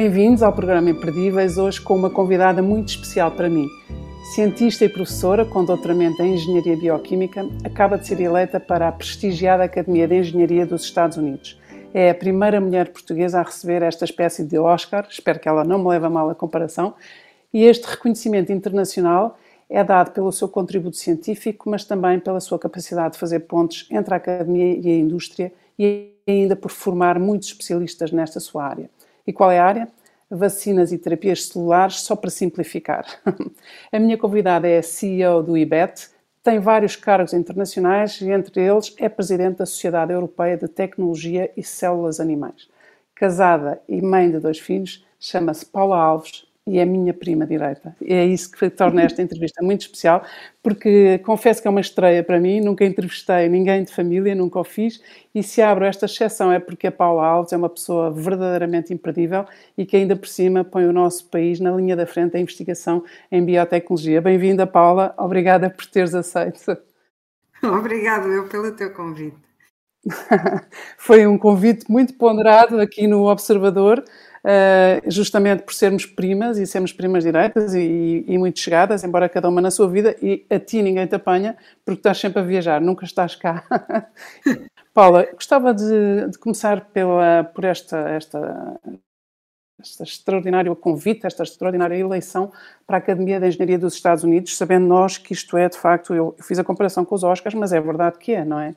Bem-vindos ao programa Imperdíveis, hoje com uma convidada muito especial para mim. Cientista e professora com doutoramento em Engenharia Bioquímica, acaba de ser eleita para a prestigiada Academia de Engenharia dos Estados Unidos. É a primeira mulher portuguesa a receber esta espécie de Oscar, espero que ela não me leve a mal a comparação, e este reconhecimento internacional é dado pelo seu contributo científico, mas também pela sua capacidade de fazer pontes entre a academia e a indústria e ainda por formar muitos especialistas nesta sua área. E qual é a área? Vacinas e terapias celulares, só para simplificar. a minha convidada é a CEO do IBET, tem vários cargos internacionais e entre eles é presidente da Sociedade Europeia de Tecnologia e Células Animais. Casada e mãe de dois filhos, chama-se Paula Alves e é minha prima direita. É isso que torna esta entrevista muito especial, porque confesso que é uma estreia para mim, nunca entrevistei ninguém de família, nunca o fiz, e se abro esta exceção é porque a Paula Alves é uma pessoa verdadeiramente imperdível e que ainda por cima põe o nosso país na linha da frente da investigação em biotecnologia. Bem-vinda, Paula, obrigada por teres aceito. Obrigado eu pelo teu convite. Foi um convite muito ponderado aqui no Observador, Uh, justamente por sermos primas e sermos primas direitas e, e, muito chegadas, embora cada uma na sua vida, e a ti ninguém te apanha porque estás sempre a viajar, nunca estás cá. Paula, gostava de, de, começar pela, por esta, esta, este extraordinário convite, esta extraordinária eleição para a Academia de Engenharia dos Estados Unidos, sabendo nós que isto é, de facto, eu, eu fiz a comparação com os Oscars, mas é verdade que é, não é?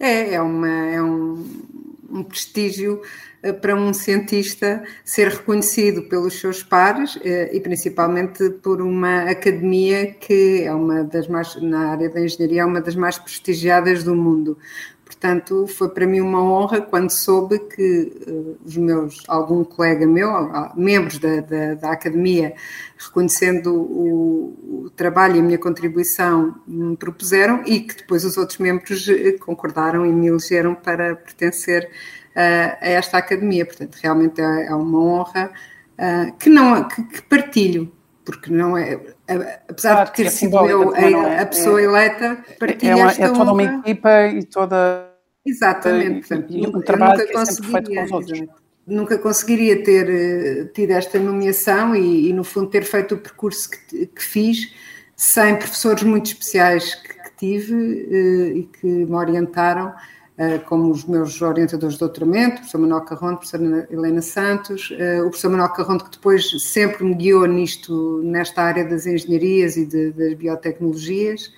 É, é, uma, é um, um prestígio eh, para um cientista ser reconhecido pelos seus pares eh, e principalmente por uma academia que é uma das mais, na área da engenharia, é uma das mais prestigiadas do mundo. Portanto, foi para mim uma honra quando soube que uh, os meus, algum colega meu, membros da, da, da academia, reconhecendo o, o, trabalho e a minha contribuição, me propuseram e que depois os outros membros concordaram e me elegeram para pertencer uh, a esta academia. Portanto, realmente é, é uma honra uh, que, não, que, que, partilho, porque não é. Apesar claro, de ter é sido eu a, é, a, pessoa é, eleita, partilho é, uma, esta é toda honra. uma equipa e toda. Exatamente, portanto, e, um trabalho nunca conseguiria, nunca conseguiria ter eh, tido esta nomeação e, e, no fundo, ter feito o percurso que, que fiz sem professores muito especiais que, que tive uh, e que me orientaram eh, como os meus orientadores de doutoramento, o professor Manuel Carronte, a professora Helena Santos, eh, o professor Manuel Carronte, que depois sempre me guiou nisto, nesta área das engenharias e de, das biotecnologias,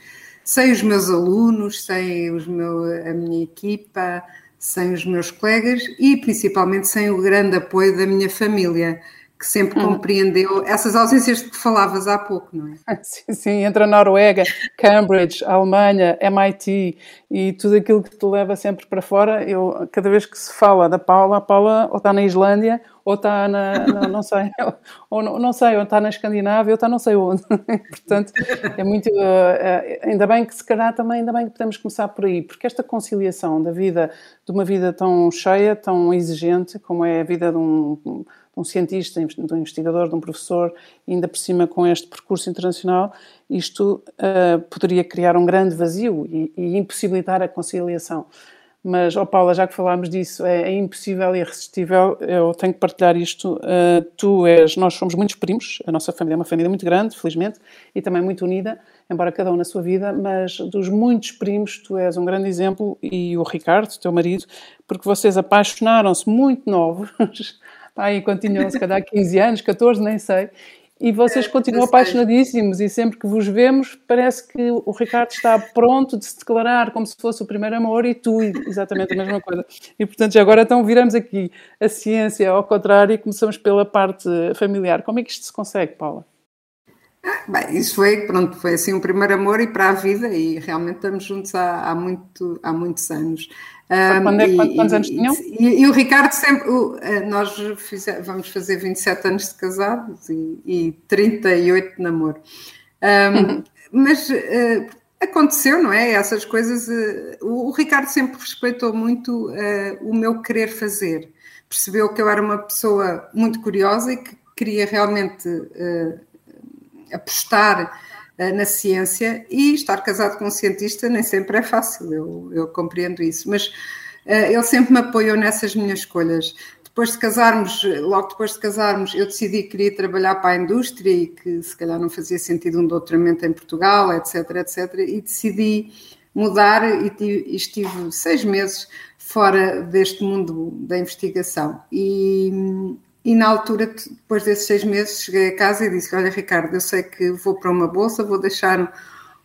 sem os meus alunos, sem os meu, a minha equipa, sem os meus colegas e principalmente sem o grande apoio da minha família que sempre hum. compreendeu essas ausências de que falavas há pouco, não é? Sim, sim, entre a Noruega, Cambridge, a Alemanha, MIT e tudo aquilo que te leva sempre para fora. Eu, cada vez que se fala da Paula, a Paula ou está na Islândia ou está na, não, não sei, ou não, não, sei, ou está na Escandinávia ou está não sei onde. Portanto, é muito, uh, ainda bem que se calhar também, ainda bem que podemos começar por aí, porque esta conciliação da vida, de uma vida tão cheia, tão exigente, como é a vida de um um cientista, de um investigador, de um professor, ainda por cima com este percurso internacional, isto uh, poderia criar um grande vazio e, e, impossibilitar a conciliação. Mas, oh Paula, já que falámos disso, é, é impossível e irresistível, eu tenho que partilhar isto. Uh, tu és, nós somos muitos primos, a nossa família é uma família muito grande, felizmente, e também muito unida, embora cada um na sua vida, mas dos muitos primos, tu és um grande exemplo, e o Ricardo, teu marido, porque vocês apaixonaram-se muito novos aí quando tinham se calhar 15 anos, 14, nem sei, e vocês continuam apaixonadíssimos e sempre que vos vemos parece que o Ricardo está pronto de se declarar como se fosse o primeiro amor e tu exatamente a mesma coisa. E portanto agora então viramos aqui a ciência ao contrário e começamos pela parte familiar. Como é que isto se consegue, Paula? Ah, bem, isso foi, pronto, foi assim um primeiro amor e para a vida e realmente estamos juntos há, há, muito, há muitos anos. Um, quando é, e, quantos anos tinham? E, e, o Ricardo sempre, o, eh, nós fizer, vamos fazer 27 anos de casados e, e 38 de namoro. Um, mas uh, aconteceu, não é? Essas coisas. Uh, o, o, Ricardo sempre respeitou muito uh, o meu querer fazer. Percebeu que eu era uma pessoa muito curiosa e que queria realmente apostar na ciência e estar casado com um cientista nem sempre é fácil, eu, eu compreendo isso, mas uh, ele sempre me apoiou nessas minhas escolhas. depois de casarmos, logo depois de casarmos, eu decidi que queria trabalhar para a indústria e que se calhar não fazia sentido um doutoramento em Portugal, etc, etc, e decidi mudar e estive seis meses fora deste mundo da investigação. E, e na altura, depois desses seis meses, cheguei a casa e disse: Olha, Ricardo, eu sei que vou para uma bolsa, vou deixar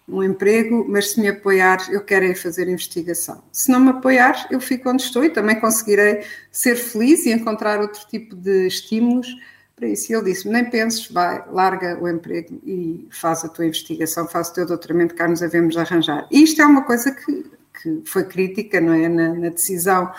um emprego, mas se me apoiar, eu quero ir fazer investigação. Se não me apoiar, eu fico onde estou e também conseguirei ser feliz e encontrar outro tipo de estímulos para isso. E ele disse: nem penses, vai, larga o emprego e faz a tua investigação, faz o teu doutoramento, cá nos havemos arranjar. E isto é uma coisa que, que foi crítica, não é? Na, na decisão.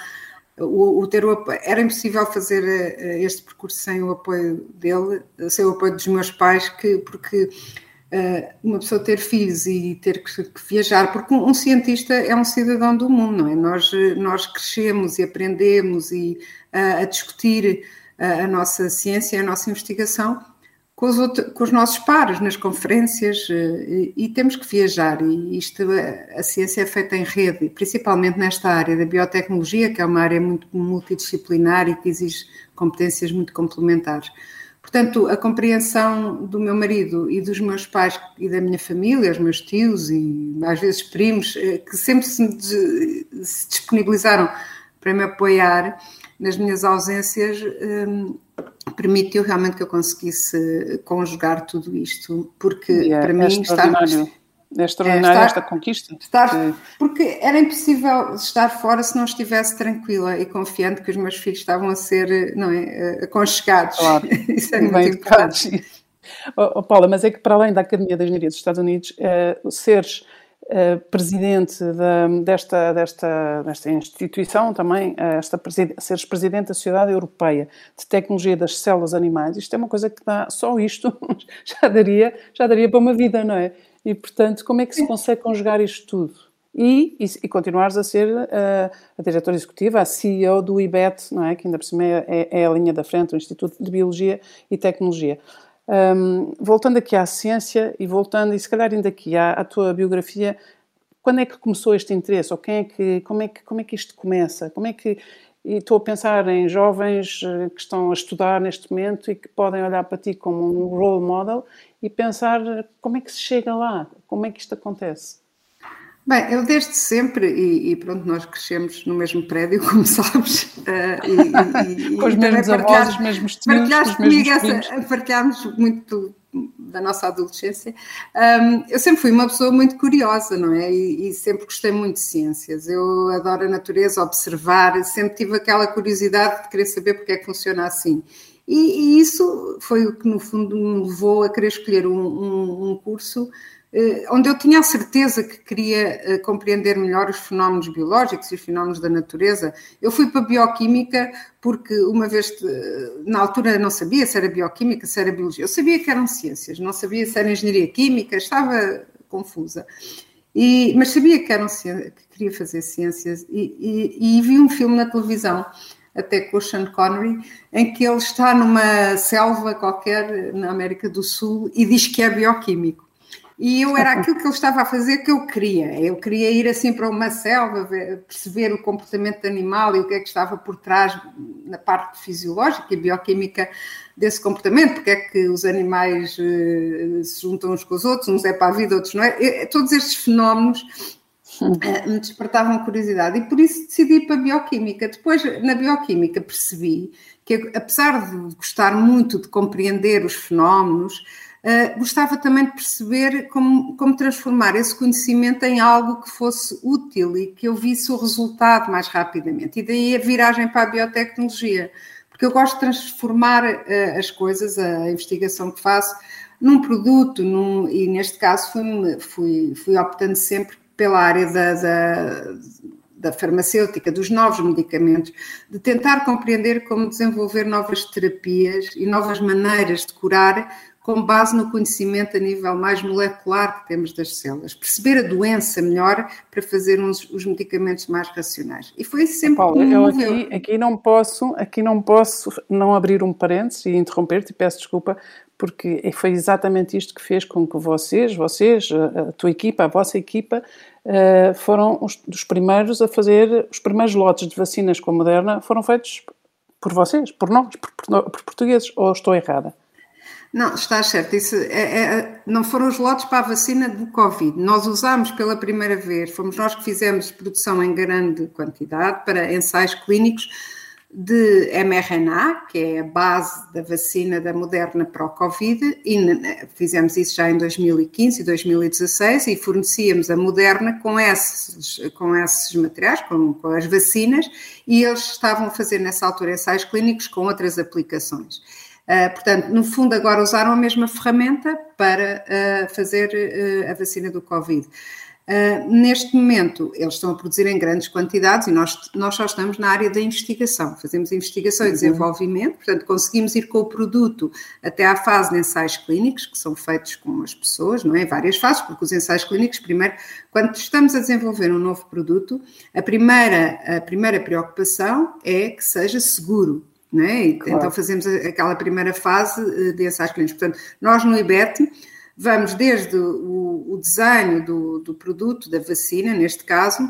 O, o, ter o apoio, era impossível fazer uh, este percurso sem o apoio dele, sem o apoio dos meus pais, que, porque uh, uma pessoa ter filhos e ter que, viajar, porque um, cientista é um cidadão do mundo, não é? Nós, nós crescemos e aprendemos e, uh, a discutir a, a nossa ciência, a nossa investigação com os, com os nossos pares nas conferências e, e, temos que viajar e isto, a ciência é feita em rede, principalmente nesta área da biotecnologia, que é uma área muito multidisciplinar e que exige competências muito complementares. Portanto, a compreensão do meu marido e dos meus pais e da minha família, os meus tios e às vezes primos, eh, que sempre se, disponibilizaram para me apoiar nas minhas ausências, um, permitiu realmente que eu conseguisse conjugar tudo isto, porque é, para é mim é extraordinária é, esta conquista. Estar, porque era impossível estar fora se não estivesse tranquila e confiante que os meus filhos estavam a ser não é, aconchegados. Claro. Isso é muito Bem importante. Oh, oh, Paula, mas é que para além da Academia de Engenharia dos Estados Unidos, uh, seres uh, presidente da, desta, desta, desta instituição também, uh, esta seres presidente da Sociedade Europeia de Tecnologia das Células Animais, isto é uma coisa que dá, só isto já daria, já daria para uma vida, não é? E, portanto, como é que se consegue conjugar isto tudo? E, e, e continuares a ser uh, a diretora executiva, a CEO do IBET, não é? que ainda por cima é, é, é a linha da frente, o Instituto de Biologia e Tecnologia. Um, voltando aqui à ciência e voltando, e se calhar ainda aqui à, à, tua biografia, quando é que começou este interesse? Ou quem é que, como, é que, como é que isto começa? Como é que, e estou a pensar em jovens eh, que estão a estudar neste momento e que podem olhar para ti como um role model e pensar como é que se chega lá, como é que isto acontece. Bem, eu desde sempre, e, e, pronto, nós crescemos no mesmo prédio, como sabes. Uh, e, e, com os mesmos avós, os mesmos tios, partilhaste comigo essa, partilhámos muito da nossa adolescência. Um, eu sempre fui uma pessoa muito curiosa, não é? E, sempre gostei muito de ciências. Eu adoro a natureza, observar, sempre tive aquela curiosidade de querer saber porque é que funciona assim. E, isso foi o que, no fundo, me levou a querer escolher um, um, um curso eh, onde eu tinha a certeza que queria eh, compreender melhor os fenómenos biológicos e os fenómenos da natureza. Eu fui para a bioquímica porque, uma vez, na altura não sabia se era bioquímica, se era biologia. Eu sabia que eram ciências, não sabia se era engenharia química, estava confusa. E, mas sabia que, eram, que queria fazer ciências e, e, e vi um filme na televisão até com o Sean Connery, em que ele está numa selva qualquer na América do Sul e diz que é bioquímico. E eu era aquilo que ele estava a fazer que eu queria. Eu queria ir assim para uma selva, perceber o comportamento animal e o que é que estava por trás na parte fisiológica e bioquímica desse comportamento, porque é que os animais uh, se juntam uns com os outros, uns é para a vida, outros não é. Todos estes fenómenos uh, me despertavam curiosidade e por isso decidi para a bioquímica. Depois, na bioquímica, percebi que, apesar de gostar muito de compreender os fenómenos, Uh, gostava também de perceber como, como transformar esse conhecimento em algo que fosse útil e que eu visse o resultado mais rapidamente. E daí a viragem para a biotecnologia, porque eu gosto de transformar uh, as coisas, a investigação que faço, num produto, num, e neste caso fui, fui, fui optando sempre pela área da, da, da farmacêutica, dos novos medicamentos, de tentar compreender como desenvolver novas terapias e novas maneiras de curar com base no conhecimento a nível mais molecular que temos das células, perceber a doença melhor para fazer uns, os medicamentos mais racionais. E foi sempre Paulo, eu aqui, aqui não posso, aqui não posso não abrir um parênteses e interromper-te, peço desculpa, porque foi exatamente isto que fez com que vocês, vocês, a tua equipa, a vossa equipa, eh, foram os, dos primeiros a fazer, os primeiros lotes de vacinas com a Moderna foram feitos por vocês, por nós, por, por, por portugueses, ou estou errada? Não, está certo. Isso é, é, não foram os lotes para a vacina do Covid. Nós usámos pela primeira vez, fomos nós que fizemos produção em grande quantidade para ensaios clínicos de mRNA, que é a base da vacina da Moderna para o Covid, e fizemos isso já em 2015 e 2016 e fornecíamos a Moderna com esses, com esses materiais, com, com as vacinas, e eles estavam a fazer nessa altura ensaios clínicos com outras aplicações. Uh, portanto, no fundo, agora usaram a mesma ferramenta para uh, fazer uh, a vacina do Covid. Uh, neste momento, eles estão a produzir em grandes quantidades e nós, nós só estamos na área da investigação. Fazemos investigação uhum. e desenvolvimento, portanto, conseguimos ir com o produto até à fase de ensaios clínicos, que são feitos com as pessoas, não é? Várias fases, porque os ensaios clínicos, primeiro, quando estamos a desenvolver um novo produto, a primeira, a primeira preocupação é que seja seguro. Não é? Claro. Então, fazemos aquela primeira fase de ensaios clínicos. Portanto, nós no IBET Vamos desde o, o desenho do, do produto, da vacina, neste caso,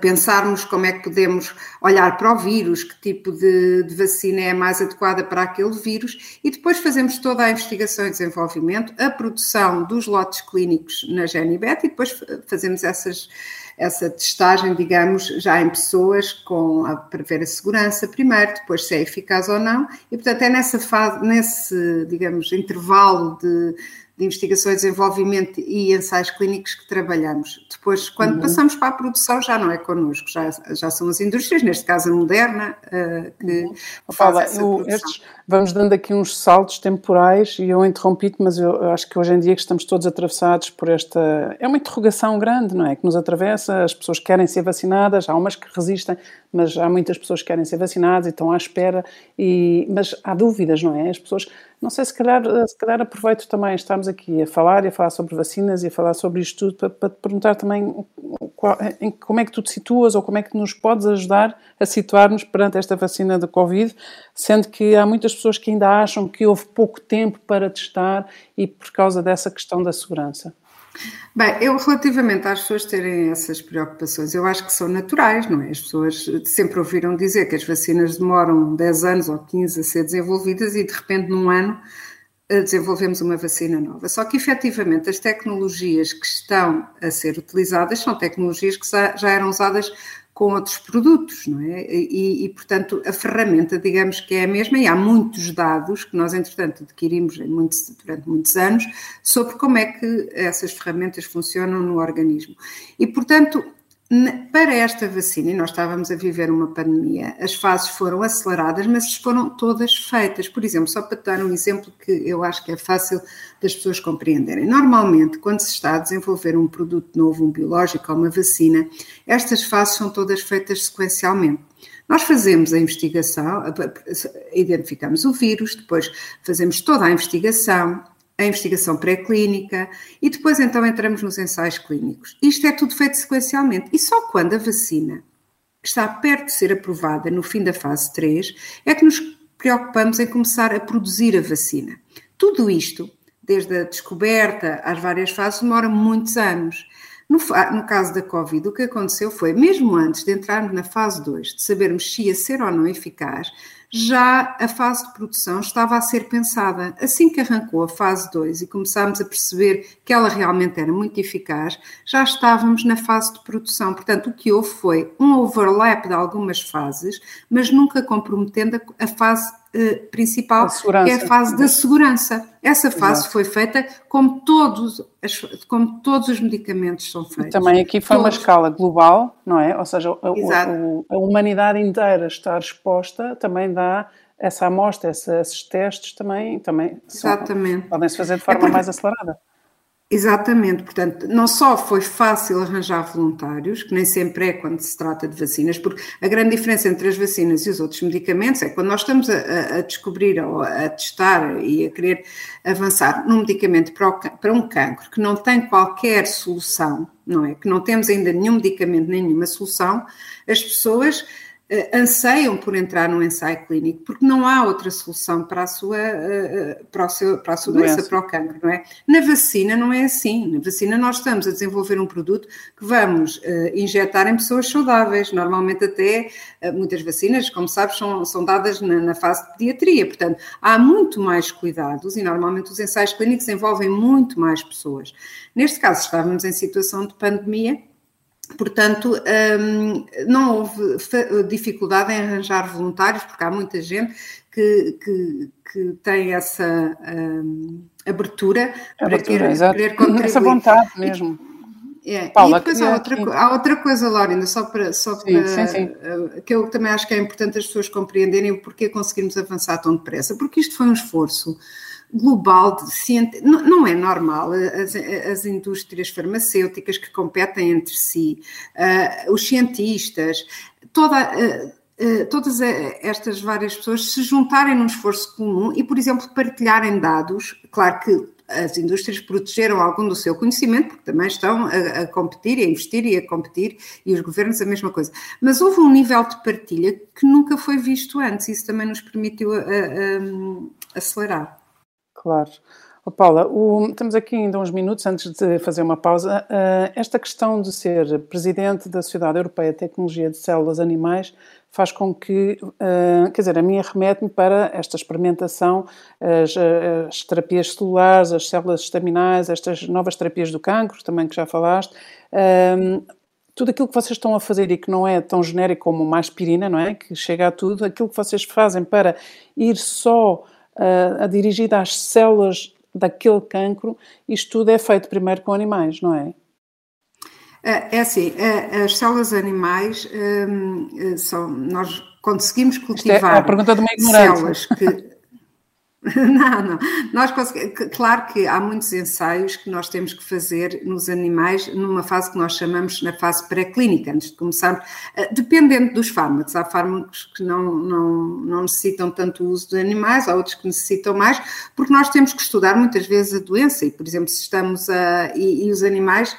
pensarmos como é que podemos olhar para o vírus, que tipo de, de, vacina é mais adequada para aquele vírus, e depois fazemos toda a investigação e desenvolvimento, a produção dos lotes clínicos na Genibet e depois fazemos essas, essa testagem, digamos, já em pessoas com a, para ver a segurança primeiro, depois se é eficaz ou não, e portanto é nessa fase, nesse, digamos, intervalo de de investigação e desenvolvimento e ensaios clínicos que trabalhamos. Depois, quando uhum. passamos para a produção, já não é connosco, já, já são as indústrias, neste caso a Moderna, uh, que uhum. faz essa eu, estes, Vamos dando aqui uns saltos temporais e eu interrompi-te, mas eu, acho que hoje em dia que estamos todos atravessados por esta... É uma interrogação grande, não é? Que nos atravessa, as pessoas querem ser vacinadas, há umas que resistem, mas há muitas pessoas que querem ser vacinadas e estão à espera, e, mas há dúvidas, não é? As pessoas não sei, se calhar, se calhar aproveito também, estamos aqui a falar e a falar sobre vacinas e a falar sobre isto tudo para, para te perguntar também qual, em, como é que tu te situas ou como é que nos podes ajudar a situar-nos perante esta vacina do Covid, sendo que há muitas pessoas que ainda acham que houve pouco tempo para testar e por causa dessa questão da segurança. Bem, eu relativamente às pessoas terem essas preocupações, eu acho que são naturais, não é? As pessoas sempre ouviram dizer que as vacinas demoram 10 anos ou 15 a ser desenvolvidas e de repente num ano eh, desenvolvemos uma vacina nova. Só que efetivamente as tecnologias que estão a ser utilizadas são tecnologias que já eram usadas com outros produtos, não é? E, e, portanto, a ferramenta, digamos que é a mesma, e há muitos dados que nós, entretanto, adquirimos muitos, durante muitos anos sobre como é que essas ferramentas funcionam no organismo. E, portanto, para esta vacina, e nós estávamos a viver uma pandemia, as fases foram aceleradas, mas foram todas feitas. Por exemplo, só para dar um exemplo que eu acho que é fácil das pessoas compreenderem. Normalmente, quando se está a desenvolver um produto novo, um biológico ou uma vacina, estas fases são todas feitas sequencialmente. Nós fazemos a investigação, identificamos o vírus, depois fazemos toda a investigação, a investigação pré-clínica e depois então entramos nos ensaios clínicos. Isto é tudo feito sequencialmente e só quando a vacina está perto de ser aprovada no fim da fase 3 é que nos preocupamos em começar a produzir a vacina. Tudo isto, desde a descoberta às várias fases, demora muitos anos. No, no, caso da Covid, o que aconteceu foi, mesmo antes de entrarmos na fase 2, de sabermos se ia ser ou não eficaz, já a fase de produção estava a ser pensada. Assim que arrancou a fase 2 e começámos a perceber que ela realmente era muito eficaz, já estávamos na fase de produção. Portanto, o que houve foi um overlap de algumas fases, mas nunca comprometendo a fase uh, principal, que é a fase da segurança. Essa fase Exato. foi feita como todos, as, como todos os medicamentos são feitos. E também aqui foi todos. uma escala global, não é? Ou seja, a, a, a, humanidade inteira estar exposta também dá essa amostra, esses testes também, também podem-se fazer de forma é porque, mais acelerada. Exatamente, portanto, não só foi fácil arranjar voluntários, que nem sempre é quando se trata de vacinas, porque a grande diferença entre as vacinas e os outros medicamentos é quando nós estamos a, a descobrir ou a testar e a querer avançar num medicamento para, o, para um cancro que não tem qualquer solução, não é? Que não temos ainda nenhum medicamento, nenhuma solução, as pessoas anseiam por entrar no ensaio clínico, porque não há outra solução para a sua, uh, para, o seu, para a sua doença, para o cancro, não é? Na vacina não é assim. Na vacina nós estamos a desenvolver um produto que vamos injetar em pessoas saudáveis. Normalmente até muitas vacinas, como sabes, são, são dadas na, na fase de pediatria. Portanto, há muito mais cuidados e normalmente os ensaios clínicos envolvem muito mais pessoas. Neste caso, estávamos em situação de pandemia Portanto, hum, não houve dificuldade em arranjar voluntários, porque há muita gente que, que, que tem essa abertura, abertura para querer, querer contribuir. Essa vontade mesmo. É. Paula, e depois há outra, há outra coisa, Laurinda, só para, só para sim, sim. Uh, que eu também acho que é importante as pessoas compreenderem o porquê conseguirmos avançar tão depressa, porque isto foi um esforço global de ciência. Não, não, é normal as, as, indústrias farmacêuticas que competem entre si, uh, os cientistas, toda. Uh, Uh, todas estas várias pessoas se juntarem num esforço comum e, por exemplo, partilharem dados. Claro que as indústrias protegeram algum do seu conhecimento, porque também estão a, a, competir, a investir e a competir, e os governos a mesma coisa. Mas houve um nível de partilha que nunca foi visto antes, isso também nos permitiu a, a, acelerar. Claro. Oh, Paula, o, estamos aqui ainda uns minutos antes de fazer uma pausa. Uh, esta questão de ser presidente da Sociedade Europeia de Tecnologia de Células Animais faz com que, uh, quer dizer, a minha remete-me para esta experimentação, as, as, terapias celulares, as células estaminais, estas novas terapias do cancro, também que já falaste. Uh, tudo aquilo que vocês estão a fazer e que não é tão genérico como uma aspirina, não é? Que chega a tudo, aquilo que vocês fazem para ir só a, a dirigida às células daquele cancro, isto tudo é feito primeiro com animais, não é? É, é assim, é, as células animais hum, são, nós conseguimos cultivar é a pergunta de uma ignorante. células que Não, não. Nós claro que há muitos ensaios que nós temos que fazer nos animais numa fase que nós chamamos na fase pré-clínica, antes de começarmos, eh, dependendo dos fármacos. Há fármacos que não, não, não necessitam tanto o uso de animais, há outros que necessitam mais, porque nós temos que estudar muitas vezes a doença e, por exemplo, se estamos a. e, e os animais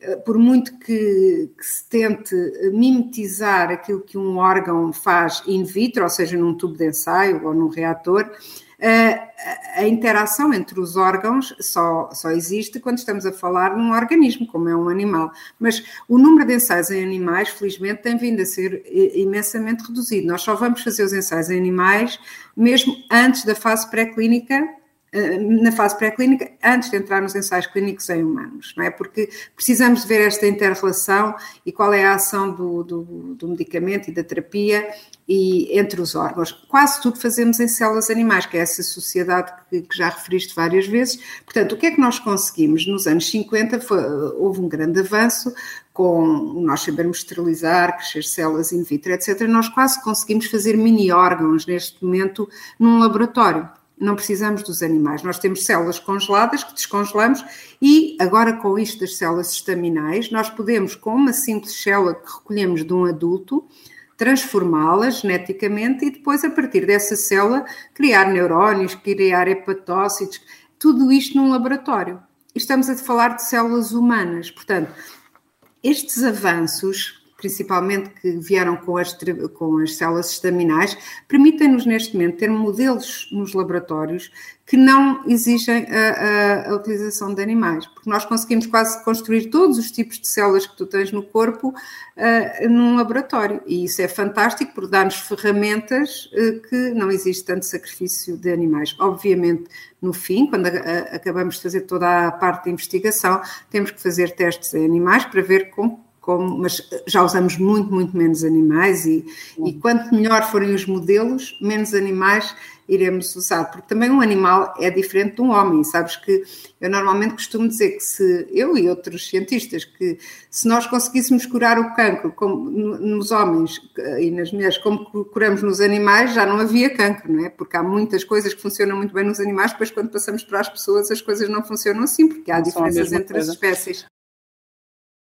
eh, por muito que, que, se tente mimetizar aquilo que um órgão faz in vitro, ou seja, num tubo de ensaio ou num reator, a interação entre os órgãos só, só existe quando estamos a falar num organismo, como é um animal. Mas o número de ensaios em animais, felizmente, tem vindo a ser imensamente reduzido. Nós só vamos fazer os ensaios em animais mesmo antes da fase pré-clínica eh, na fase pré-clínica, antes de entrar nos ensaios clínicos em humanos, não é? Porque precisamos ver esta inter-relação e qual é a ação do, do, do, medicamento e da terapia e entre os órgãos. Quase tudo fazemos em células animais, que é essa sociedade que, que já referiste várias vezes. Portanto, o que é que nós conseguimos? Nos anos 50 foi, houve um grande avanço com nós sabermos esterilizar, crescer células in vitro, etc. Nós quase conseguimos fazer mini órgãos neste momento num laboratório não precisamos dos animais. Nós temos células congeladas que descongelamos e agora com isto das células estaminais, nós podemos, com uma simples célula que recolhemos de um adulto, transformá-la geneticamente e depois, a partir dessa célula, criar neurónios, criar hepatócitos, tudo isto num laboratório. Estamos a falar de células humanas. Portanto, estes avanços principalmente que vieram com as, com as células estaminais, permitem-nos neste momento ter modelos nos laboratórios que não exigem a, a, a, utilização de animais, porque nós conseguimos quase construir todos os tipos de células que tu tens no corpo uh, num laboratório, e isso é fantástico porque dá-nos ferramentas uh, que não existe tanto sacrifício de animais. Obviamente, no fim, quando a, acabamos de fazer toda a parte de investigação, temos que fazer testes em animais para ver como como, mas já usamos muito, muito menos animais e, e quanto melhor forem os modelos, menos animais iremos usar, porque também um animal é diferente de um homem, sabes que eu normalmente costumo dizer que se eu e outros cientistas que se nós conseguíssemos curar o cancro como, nos homens e nas mulheres como curamos nos animais, já não havia cancro, não é? Porque há muitas coisas que funcionam muito bem nos animais, depois quando passamos para as pessoas as coisas não funcionam assim, porque há diferenças entre coisa. as espécies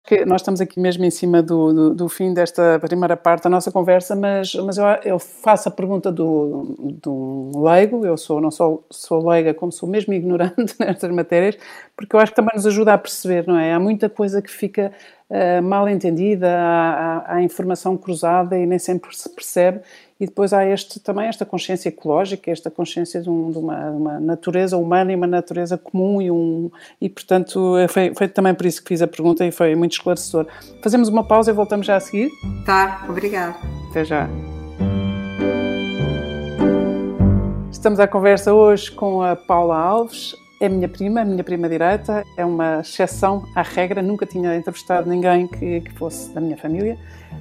que nós estamos aqui mesmo em cima do, do, do, fim desta primeira parte da nossa conversa, mas, mas eu, eu faço a pergunta do, do leigo, eu sou, não sou, sou leiga, como sou mesmo ignorante nestas matérias, porque eu acho que também nos ajuda a perceber, não é? Há muita coisa que fica uh, mal entendida, há, há, informação cruzada e nem sempre se percebe. E depois há este, também esta consciência ecológica, esta consciência de, um, de uma, uma, natureza humana e uma natureza comum e, um, e portanto foi, foi também por isso que fiz a pergunta e foi muito esclarecedor. Fazemos uma pausa e voltamos já a seguir? Tá, obrigada. Até já. Estamos à conversa hoje com a Paula Alves, é minha prima, minha prima direita, é uma exceção à regra, nunca tinha entrevistado ninguém que, que, fosse da minha família,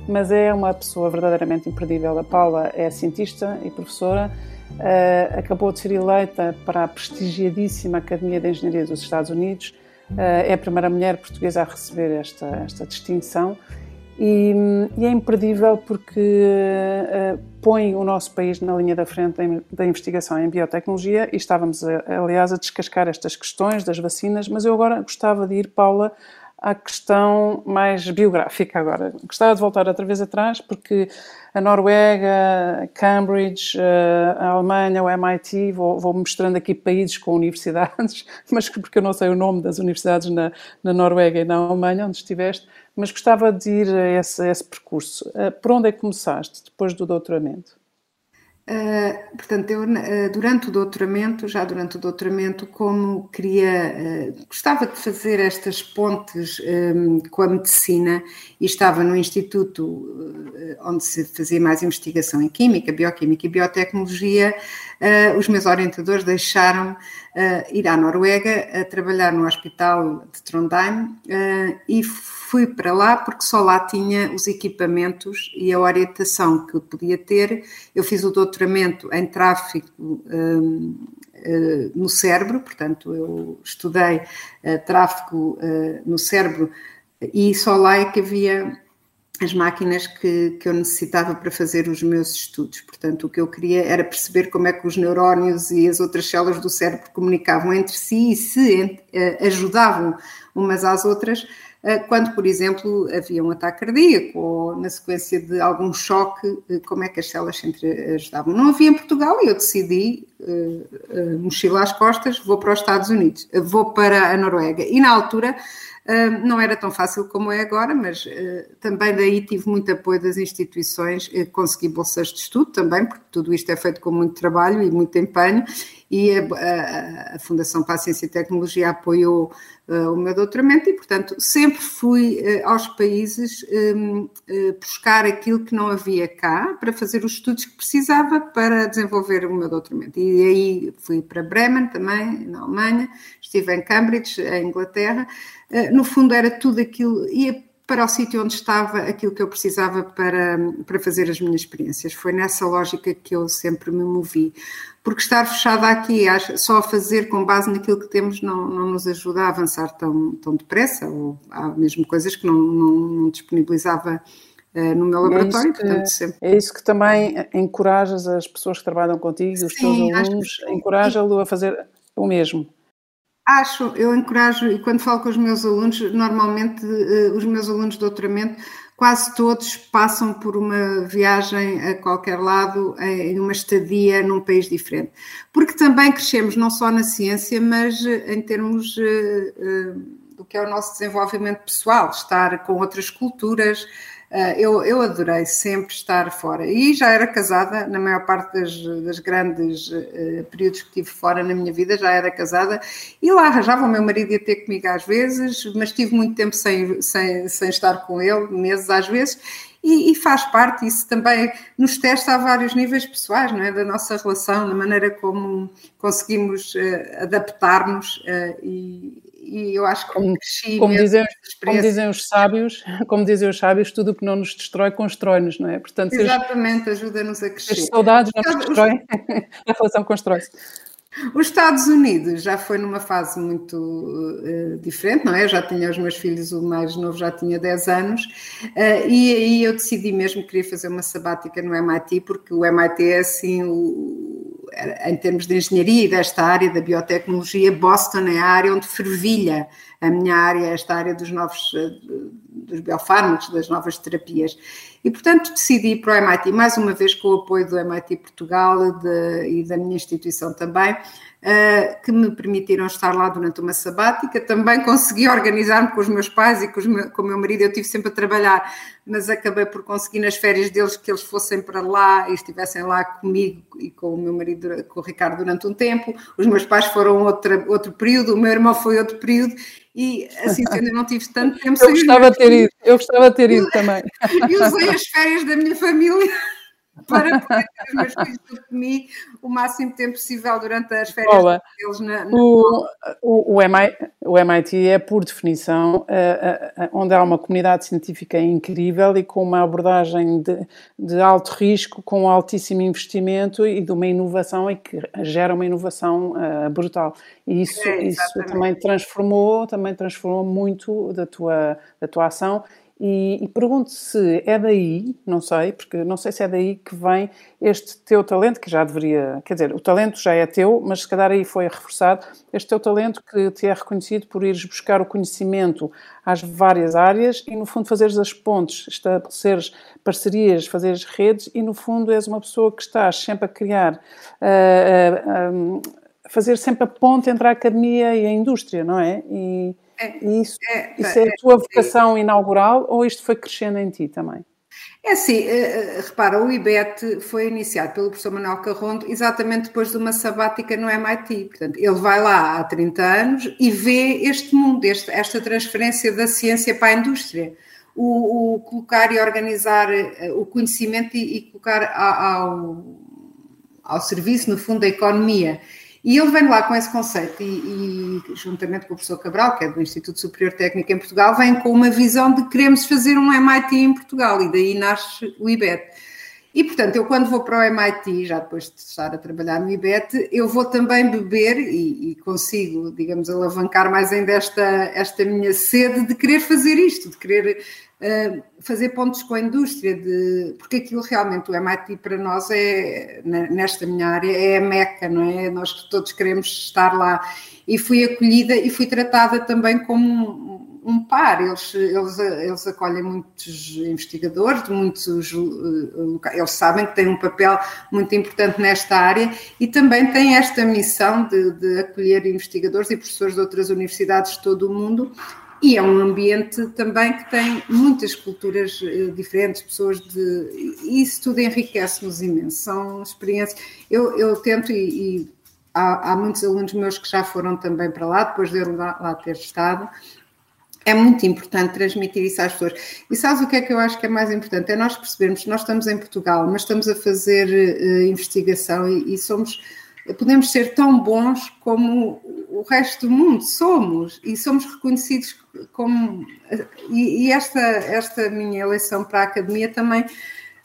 mas é uma pessoa verdadeiramente imperdível. A Paula é cientista e professora, uh, acabou de ser eleita para a prestigiadíssima Academia de Engenharia dos Estados Unidos, uh, é a primeira mulher portuguesa a receber esta, esta distinção e, e, é imperdível porque uh, põe o nosso país na linha da frente da investigação em biotecnologia e estávamos, a, aliás, a descascar estas questões das vacinas, mas eu agora gostava de ir, Paula, à questão mais biográfica agora. Gostava de voltar outra vez atrás, porque a Noruega, Cambridge, eh, a Alemanha, o MIT, vou, vou mostrando aqui países com universidades, mas porque eu não sei o nome das universidades na, na Noruega e na Alemanha, onde estiveste, mas gostava de ir a esse, a esse percurso. Eh, por onde é que começaste depois do doutoramento? Uh, portanto, eu uh, durante o doutoramento, já durante o doutoramento, como queria, uh, gostava de fazer estas pontes um, com a medicina e estava no instituto onde se fazia mais investigação em química, bioquímica e biotecnologia, os meus orientadores deixaram ir à Noruega a trabalhar no hospital de Trondheim e fui para lá porque só lá tinha os equipamentos e a orientação que podia ter. Eu fiz o doutoramento em tráfico um, uh, no cérebro, portanto, eu estudei uh, tráfico uh, no cérebro e só lá é que havia as máquinas que, que eu necessitava para fazer os meus estudos. Portanto, o que eu queria era perceber como é que os neurónios e as outras células do cérebro comunicavam entre si e se ajudavam umas às outras eh, quando, por exemplo, havia um ataque cardíaco ou na sequência de algum choque, eh, como é que as células se ajudavam. Não havia em Portugal e eu decidi uh, mochila às costas, vou para os Estados Unidos, vou para a Noruega. E na altura não era tão fácil como é agora, mas também daí tive muito apoio das instituições, consegui bolsas de estudo também, porque tudo isto é feito com muito trabalho e muito empenho, e a, a, Fundação para a Ciência e Tecnologia apoiou uh, o meu doutoramento e, portanto, sempre fui aos países um, uh, eh, buscar aquilo que não havia cá para fazer os estudos que precisava para desenvolver o meu doutoramento. E aí fui para Bremen também, na Alemanha, estive em Cambridge, em Inglaterra. No fundo, era tudo aquilo, ia para o sítio onde estava aquilo que eu precisava para, para fazer as minhas experiências. Foi nessa lógica que eu sempre me movi. Porque estar fechada aqui, só a fazer com base naquilo que temos, não, não nos ajuda a avançar tão, tão depressa, ou há mesmo coisas que não, não, não disponibilizava uh, no meu laboratório. É isso, portanto, sempre... é isso que também encorajas as pessoas que trabalham contigo, os Sim, teus alunos, encoraja-lo a fazer o mesmo. Acho, eu encorajo, e quando falo com os meus alunos, normalmente uh, os meus alunos de doutoramento, quase todos passam por uma viagem a qualquer lado, em uma estadia num país diferente. Porque também crescemos não só na ciência, mas eh, em termos do que é o nosso desenvolvimento pessoal, estar com outras culturas, eu, eu adorei sempre estar fora. E já era casada, na maior parte das, das grandes uh, períodos que tive fora na minha vida, já era casada. E lá arranjava o meu marido ia ter comigo às vezes, mas tive muito tempo sem, sem, sem estar com ele, meses às vezes, e, e, faz parte, isso também nos testa a vários níveis pessoais, não é? Da nossa relação, da maneira como conseguimos uh, adaptar-nos uh, e, e eu acho que como, como dizem, como dizem os sábios, como dizem os sábios, tudo o que não nos destrói constrói-nos, não é? Portanto, Exatamente, ajuda-nos a crescer. As saudades não nos destroem, a relação constrói-se. Os Estados Unidos já foi numa fase muito uh, diferente, não é? Eu já tinha os meus filhos, o mais novo já tinha 10 anos, uh, e aí eu decidi mesmo que queria fazer uma sabática no MIT, porque o MIT é assim o, em termos de engenharia e desta área da biotecnologia, Boston é a área onde fervilha a minha área, esta área dos novos dos biofármacos, das novas terapias. E, portanto, decidi ir para o MIT, mais uma vez com o apoio do MIT Portugal de, e da minha instituição também, uh, que me permitiram estar lá durante uma sabática. Também consegui organizar-me com os meus pais e com, com, o meu marido. Eu tive sempre a trabalhar, mas acabei por conseguir nas férias deles que eles fossem para lá e estivessem lá comigo e com o meu marido, com o Ricardo, durante um tempo. Os meus pais foram outra, outro período, o meu irmão foi outro período. E assim sendo, eu não tive tanto tempo. Eu gostava de ter ido, eu gostava de ter ido também. E usei as férias da minha família para poder ter os meus filhos comigo o máximo tempo possível durante as férias Olá. deles na, na... O, o, o, MIT, o, MIT, é, por definição, uh, uh, onde há uma comunidade científica incrível e com uma abordagem de, de, alto risco, com altíssimo investimento e de uma inovação e que gera uma inovação uh, brutal. E isso, é, isso também transformou, também transformou muito da tua, da tua ação e, e pergunto se é daí, não sei, porque não sei se é daí que vem este teu talento, que já deveria, quer dizer, o talento já é teu, mas se calhar aí foi reforçado, este teu talento que te é reconhecido por ires buscar o conhecimento às várias áreas e, no fundo, fazeres as pontes, estabeleceres parcerias, fazeres redes e, no fundo, és uma pessoa que estás sempre a criar, a fazer sempre a ponte entre a academia e a indústria, não é? E, é, isso, é, isso é, é a tua vocação inaugural ou isto foi crescendo em ti também? É assim, uh, repara, o IBET foi iniciado pelo professor Manuel Carrondo exatamente depois de uma sabática no MIT. Portanto, ele vai lá há 30 anos e vê este mundo, este, esta transferência da ciência para a indústria. O, o colocar e organizar uh, o conhecimento e, e colocar ao, ao serviço, no fundo, da economia. E ele vem lá com esse conceito e, e, juntamente com o professor Cabral, que é do Instituto Superior Técnico em Portugal, vem com uma visão de que queremos fazer um MIT em Portugal e daí nasce o IBET. E, portanto, eu quando vou para o MIT, já depois de estar a trabalhar no IBET, eu vou também beber e, e consigo, digamos, alavancar mais ainda esta, esta minha sede de querer fazer isto, de querer uh, fazer pontos com a indústria, de, porque aquilo realmente, o MIT para nós é, nesta minha área, é a meca, não é? Nós todos queremos estar lá. E fui acolhida e fui tratada também como um par, eles, eles, eles acolhem muitos investigadores, muitos, eh, eles sabem que têm um papel muito importante nesta área e também têm esta missão de, de acolher investigadores e professores de outras universidades de todo o mundo e é um ambiente também que tem muitas culturas eh, diferentes, pessoas de. Isso tudo enriquece-nos imenso. São experiências. Eu, eu tento, e, e há, há, muitos alunos meus que já foram também para lá, depois de eu lá, lá ter estado. É muito importante transmitir isso às pessoas. E sabes o que é que eu acho que é mais importante? É nós percebermos que nós estamos em Portugal, mas estamos a fazer uh, investigação e, e somos podemos ser tão bons como o resto do mundo somos e somos reconhecidos como e, e, esta esta minha eleição para a academia também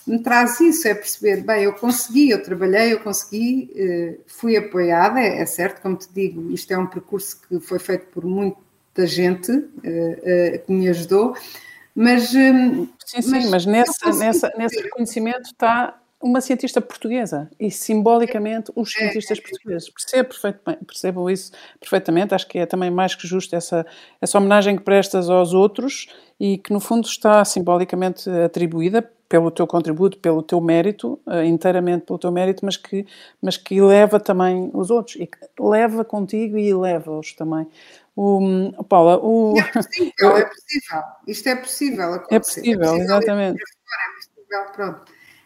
me traz isso é perceber bem eu consegui eu trabalhei eu consegui eh, fui apoiada é, é certo como te digo isto é um percurso que foi feito por muita gente eh, eh, que me ajudou mas sim sim mas, mas nesse, nessa, nesse reconhecimento está uma cientista portuguesa e simbolicamente os é, cientistas é, portugueses. Percebo, percebo isso perfeitamente, acho que é também mais que justo essa, essa homenagem que prestas aos outros e que no fundo está simbolicamente atribuída pelo teu contributo, pelo teu mérito, uh, inteiramente pelo teu mérito, mas que, mas que eleva também os outros e que leva contigo e eleva-os também. O, Paula, o... É possível, é possível, isto é possível acontecer. É possível, é possível exatamente. É possível.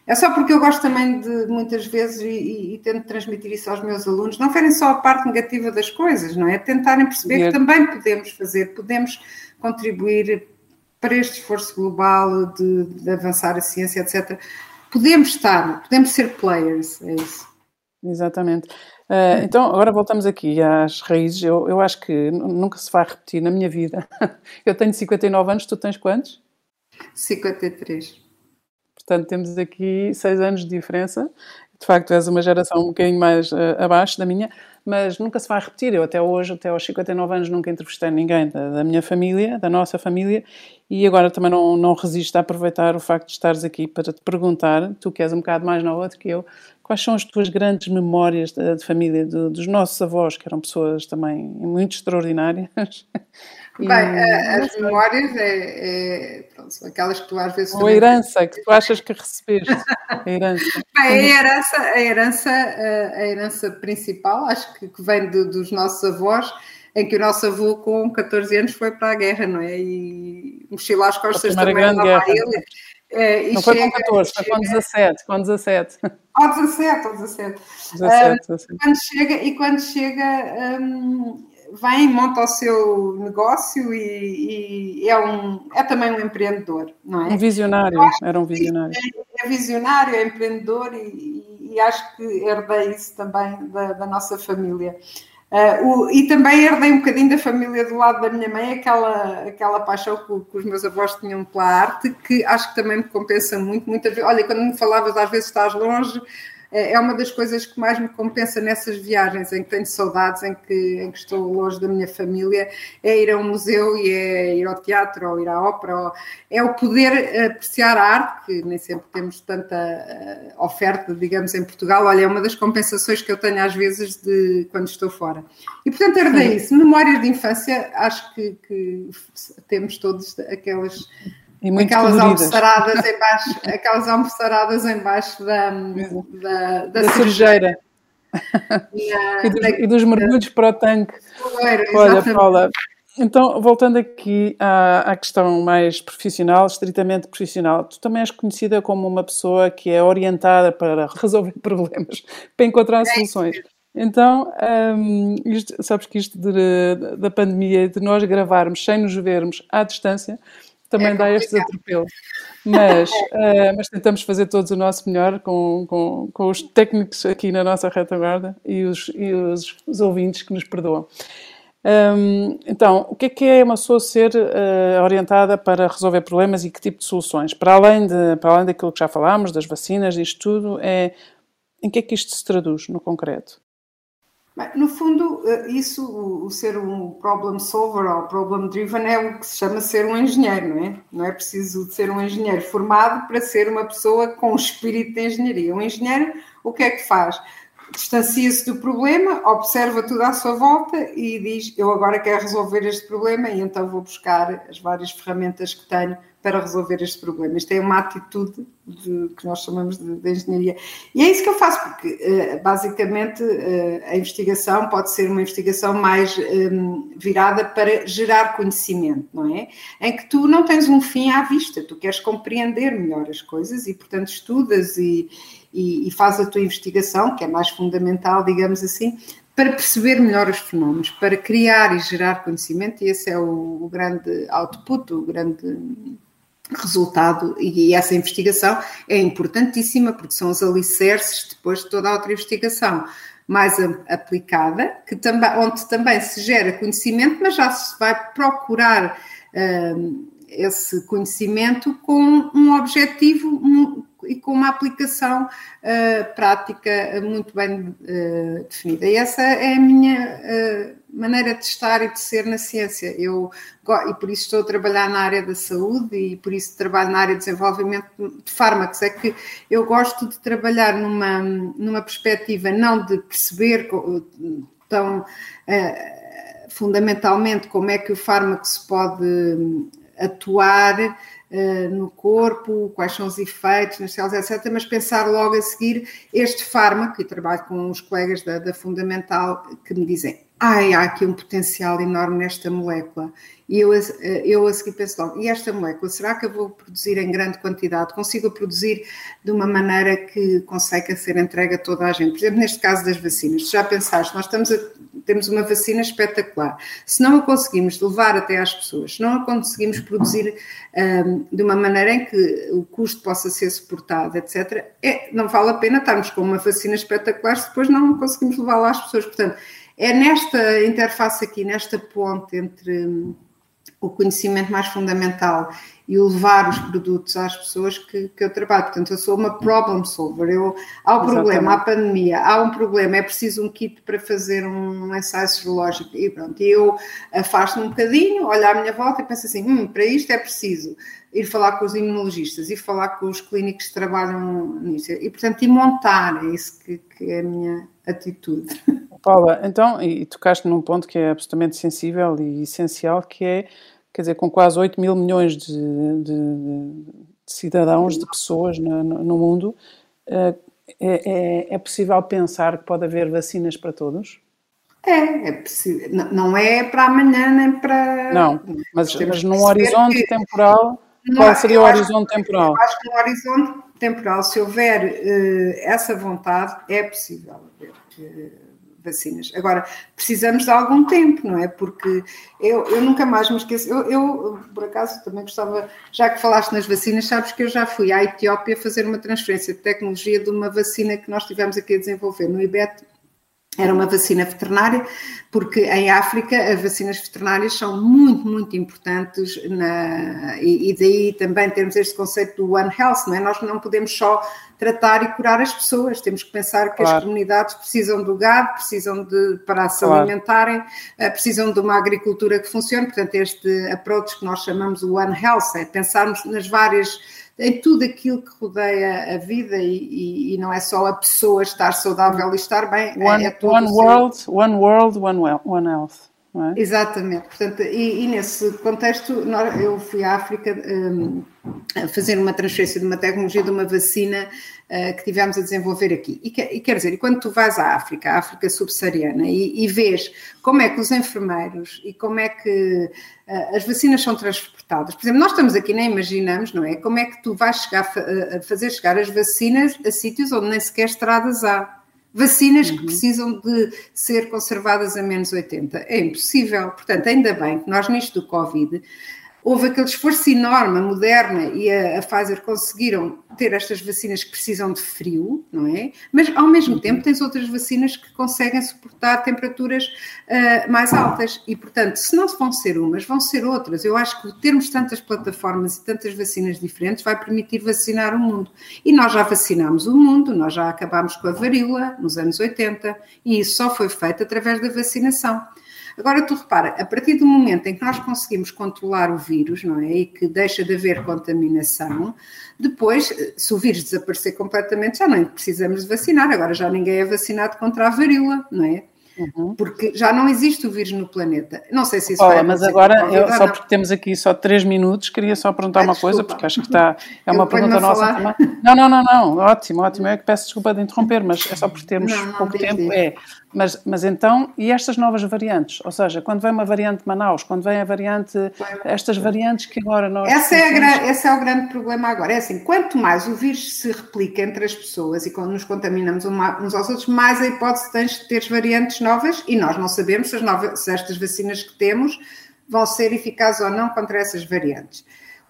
É só porque eu gosto também de muitas vezes e, e, e, tento transmitir isso aos meus alunos, não verem só a parte negativa das coisas, não é? Tentarem perceber que também podemos fazer, podemos contribuir para este esforço global de, de avançar a ciência, etc. Podemos estar, podemos ser players, é isso. Exatamente. Uh, então, agora voltamos aqui às raízes. Eu, eu acho que nunca se vai repetir na minha vida. Eu tenho 59 anos, tu tens quantos? 53. Portanto, temos aqui seis anos de diferença. De facto, és uma geração um bocadinho mais uh, abaixo da minha, mas nunca se vai repetir. Eu até hoje, até aos 59 anos, nunca entrevistei ninguém da, da minha família, da nossa família, e agora também não, não resisto a aproveitar o facto de estares aqui para te perguntar, tu que és um bocado mais nova do que eu, quais são as tuas grandes memórias de, de família, de, dos nossos avós, que eram pessoas também muito extraordinárias? Bem, as memórias é, é pronto, são aquelas que tu às vezes. Ou a herança que tu achas que recebeste. A herança. Bem, a herança, a herança, a herança principal, acho que, que vem de, dos nossos avós, em que o nosso avô com 14 anos foi para a guerra, não é? E mochila às costas também grande guerra. ele. É, não foi chega, com 14, foi com 17, com 17. Ou 17, ou 17. 17, 17. Um, quando chega, e quando chega, um, vem, monta o seu negócio e, e, é, um, é também um empreendedor, não é? Um visionário, era um visionário. É, é visionário, é empreendedor e, e, acho que herdei isso também da, da nossa família. Uh, o, e também herdei um bocadinho da família do lado da minha mãe, aquela, aquela paixão que, que, os meus avós tinham pela arte, que acho que também me compensa muito. Vezes, olha, quando me falavas, às vezes estás longe, é, é uma das coisas que mais me compensa nessas viagens em que tenho saudades, em que, em que estou longe da minha família, é ir a um museu e é ir ao teatro ou ir à ópera, ou, é o poder apreciar a arte, que nem sempre temos tanta uh, oferta, digamos, em Portugal. Olha, é uma das compensações que eu tenho às vezes de quando estou fora. E portanto, herdei isso. Memórias de infância, acho que, que temos todos aquelas e muito aquelas coloridas. almoçaradas em baixo, aquelas almoçaradas em baixo da, da, da, da cerejeira. E, e, dos, e, dos, mergulhos para o tanque. Olha, Paula, então, voltando aqui à, à, questão mais profissional, estritamente profissional, tu também és conhecida como uma pessoa que é orientada para resolver problemas, para encontrar é soluções. Então, um, isto, sabes que isto de, da pandemia, de nós gravarmos sem nos vermos à distância, também é dá estes atropelos. Mas, uh, mas tentamos fazer todos o nosso melhor com, com, com os técnicos aqui na nossa retaguarda e os, e os, os ouvintes que nos perdoam. Um, então, o que é que é uma pessoa ser uh, orientada para resolver problemas e que tipo de soluções? Para além, de, para além daquilo que já falámos, das vacinas, isto tudo, é, em que é que isto se traduz no concreto? No fundo, eh, isso, o ser um problem solver ou problem driven é o que se chama ser um engenheiro, não é? Não é preciso ser um engenheiro formado para ser uma pessoa com espírito de engenharia. Um engenheiro, o que é que faz? Distancia-se do problema, observa tudo à sua volta e diz: Eu agora quero resolver este problema e então vou buscar as várias ferramentas que tenho para resolver este problema. Isto é uma atitude de, que nós chamamos de, de, engenharia. E é isso que eu faço, porque eh, basicamente eh, a investigação pode ser uma investigação mais um, virada para gerar conhecimento, não é? Em que tu não tens um fim à vista, tu queres compreender melhor as coisas e, portanto, estudas e, e, e fazes a tua investigação, que é mais fundamental, digamos assim, para perceber melhor os fenómenos, para criar e gerar conhecimento, e esse é o, o grande output, o grande resultado, e essa investigação é importantíssima porque são os alicerces depois de toda a outra investigação mais aplicada, que também, onde também se gera conhecimento, mas já se vai procurar uh, esse conhecimento com um objetivo e com uma aplicação uh, prática muito bem uh, definida. E essa é a minha uh, maneira de estar e de ser na ciência. Eu, e por isso estou a trabalhar na área da saúde e por isso trabalho na área de desenvolvimento de fármacos. É que eu gosto de trabalhar numa, numa perspectiva não de perceber tão fundamentalmente como é que o fármaco se pode atuar uh, no corpo, quais são os efeitos nas células, etc., mas pensar logo a seguir este fármaco, e trabalho com os colegas da, da Fundamental que me dizem ai, há aqui um potencial enorme nesta molécula. E eu, eu a seguir penso logo, e esta molécula, será que eu vou produzir em grande quantidade? Consigo produzir de uma maneira que consegue ser entregue a toda a gente? Por exemplo, neste caso das vacinas, já pensaste, nós estamos a, temos uma vacina espetacular. Se não a conseguimos levar até às pessoas, se não a conseguimos produzir um, de uma maneira em que o custo possa ser suportado, etc., é, não vale a pena estarmos com uma vacina espetacular se depois não conseguimos levá-la às pessoas. Portanto, é nesta interface aqui, nesta ponte entre o conhecimento mais fundamental e o levar os produtos às pessoas que, que eu trabalho. Portanto, eu sou uma problem solver. Eu, há um Exatamente. problema, há pandemia, há um problema, é preciso um kit para fazer um ensaio serológico. E pronto, eu afasto-me um bocadinho, olho à minha volta e penso assim: hum, para isto é preciso ir falar com os imunologistas, ir falar com os clínicos que trabalham nisso. E, portanto, e montar, é isso que, que é a minha atitude. Paula, então, e tocaste num ponto que é absolutamente sensível e essencial, que é quer dizer, com quase 8 mil milhões de, de, de cidadãos, de pessoas no, no mundo, eh, é, é, é, possível pensar que pode haver vacinas para todos? É, é possível. Não, não é para amanhã nem para. Não, mas, mas num horizonte que... temporal, não, qual seria o horizonte temporal? Eu acho que no horizonte temporal, se houver uh, essa vontade, é possível haver. Uh, vacinas. Agora, precisamos de algum tempo, não é? Porque eu, eu nunca mais me esqueço. Eu, eu, por acaso, também gostava, já que falaste nas vacinas, sabes que eu já fui à Etiópia fazer uma transferência de tecnologia de uma vacina que nós tivemos aqui a desenvolver no IBET era uma vacina veterinária, porque em África as vacinas veterinárias são muito, muito importantes na, e, e, daí também termos este conceito do One Health, não é? Nós não podemos só tratar e curar as pessoas, temos que pensar que claro. as comunidades precisam do gado, precisam de, para se claro. alimentarem, eh, precisam de uma agricultura que funcione, portanto este approach que nós chamamos o One Health, é pensarmos nas várias em tudo aquilo que rodeia a vida e, e, não é só a pessoa estar saudável e estar bem. É, one, é one world, one world, one, well, one health. É? Exatamente, portanto, e, e, nesse contexto eu fui à África um, fazer uma transferência de uma tecnologia de uma vacina uh, que tivemos a desenvolver aqui. E, que, e, quer dizer, e quando tu vais à África, à África subsaariana, e, e vês como é que os enfermeiros e como é que uh, as vacinas são transportadas, por exemplo, nós estamos aqui, nem imaginamos, não é? Como é que tu vais chegar a fazer chegar as vacinas a sítios onde nem sequer estradas há. Vacinas uhum. que precisam de ser conservadas a menos 80. É impossível. Portanto, ainda bem que nós, nisto do Covid, houve aquele esforço enorme, a Moderna e a, a, Pfizer conseguiram ter estas vacinas que precisam de frio, não é? Mas ao mesmo uhum. tempo tens outras vacinas que conseguem suportar temperaturas uh, mais altas e, portanto, se não vão ser umas, vão ser outras. Eu acho que termos tantas plataformas e tantas vacinas diferentes vai permitir vacinar o mundo. E nós já vacinámos o mundo, nós já acabámos com a varíola nos anos 80 e isso só foi feito através da vacinação. Agora, tu repara, a partir do momento em que nós conseguimos controlar o vírus, não é? E que deixa de haver contaminação, depois, se o vírus desaparecer completamente, já nem precisamos de vacinar. Agora já ninguém é vacinado contra a varíola, não é? Uhum. Porque já não existe o vírus no planeta. Não sei se isso Olha, mas agora, eu, só porque temos aqui só três minutos, queria só perguntar ah, uma coisa, porque acho que está. É uma pergunta nossa também. Não, não, não, não. Ótimo, ótimo. Eu é que peço desculpa de interromper, mas é só por termos não, não, pouco tempo. É. Mas, mas então, e estas novas variantes? Ou seja, quando vem uma variante de Manaus, quando vem a variante, estas variantes que agora nós. Essa é esse é o grande problema agora. É assim, quanto mais o vírus se replica entre as pessoas e quando nos contaminamos uns aos outros, mais a hipótese tens de ter variantes novas e nós não sabemos se, as novas, se estas vacinas que temos vão ser eficazes ou não contra essas variantes.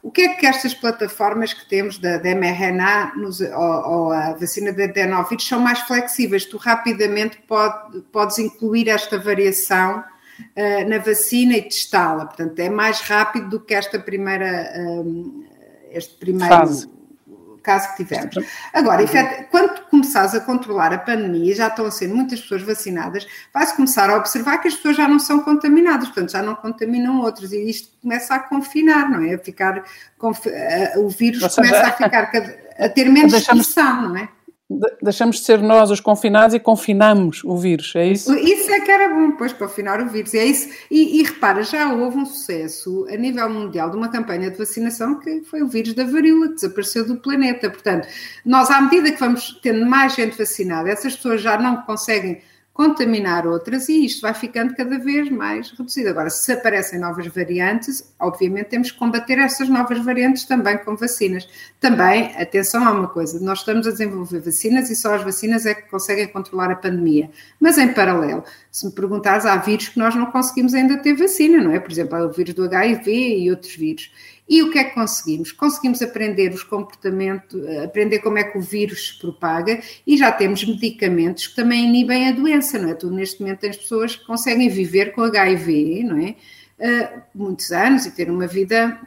O que é que estas plataformas que temos da, mRNA nos, ou, ou, a vacina da adenovírus são mais flexíveis? Tu rapidamente pode, podes incluir esta variação uh, na vacina e testá-la. Portanto, é mais rápido do que esta primeira, um, este primeiro Fase caso que tivemos. Agora, quando começares a controlar a pandemia, já estão a ser muitas pessoas vacinadas, vais começar a observar que as pessoas já não são contaminadas, portanto, já não contaminam outros, e isto começa a confinar, não é? A ficar, o vírus começa a ficar, a ter menos expressão, não é? Deixamos de ser nós os confinados e confinamos o vírus, é isso? Isso é que era bom, pois, confinar o vírus, é isso. E, e, repara, já houve um sucesso a nível mundial de uma campanha de vacinação que foi o vírus da varíola, que desapareceu do planeta. Portanto, nós, à medida que vamos tendo mais gente vacinada, essas pessoas já não conseguem contaminar outras e isto vai ficando cada vez mais reduzido. Agora, se aparecem novas variantes, obviamente temos que combater essas novas variantes também com vacinas. Também, atenção a uma coisa, nós estamos a desenvolver vacinas e só as vacinas é que conseguem controlar a pandemia. Mas em paralelo, se me perguntares, há vírus que nós não conseguimos ainda ter vacina, não é? Por exemplo, há o vírus do HIV e outros vírus. E o que é que conseguimos? Conseguimos aprender os comportamentos, aprender como é que o vírus se propaga e já temos medicamentos que também inibem a doença, não é? Tu neste momento tens pessoas que conseguem viver com HIV, não é? uh, muitos anos e ter uma vida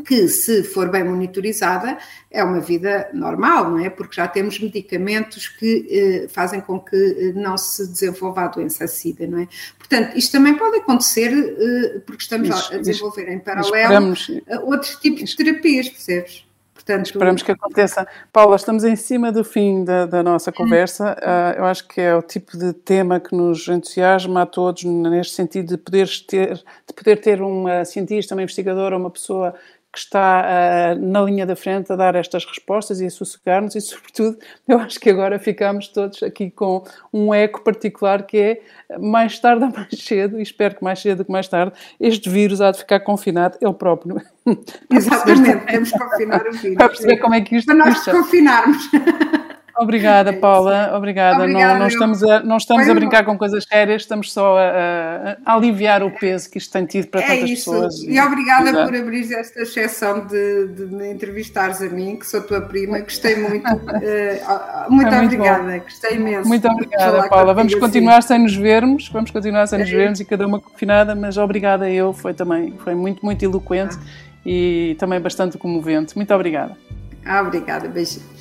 que, se for bem monitorizada, é uma vida normal, não é? Porque já temos medicamentos que eh, fazem com que eh, não se desenvolva a doença SIDA, não é? Portanto, isto também pode acontecer eh, porque estamos isso, a desenvolver isso, em paralelo outros tipos de terapias, percebes? Portanto, Esperamos que aconteça. Paula, estamos em cima do fim da, da nossa conversa. Uh, eu acho que é o tipo de tema que nos entusiasma a todos, neste sentido de, poderes ter, de poder ter uma cientista, uma investigadora, uma pessoa que está uh, na linha da frente a dar estas respostas e a sossegar-nos e, sobretudo, eu acho que agora ficamos todos aqui com um eco particular que é mais tarde ou mais cedo, e espero que mais cedo do que mais tarde, este vírus há de ficar confinado ele próprio. Exatamente, temos que confinar o vírus. Para perceber como é que isto... Para nós confinarmos. Obrigada, Paula. Obrigada. Obrigada não, não, estamos, a, não estamos a brincar com coisas sérias, estamos só a, a, aliviar o peso que isto tem tido para é tantas isso. pessoas. E, obrigada Exato. por abrir esta exceção de, de, me entrevistares a mim, que sou tua prima. Gostei muito. uh, muito, é obrigada. Muito Gostei imenso. Muito obrigada, Paula. Vamos continuar assim. sem nos vermos, vamos continuar sem é nos vermos e cada uma confinada, mas obrigada eu. Foi também, foi muito, muito eloquente ah. e também bastante comovente. Muito obrigada. Ah, obrigada. Beijinhos.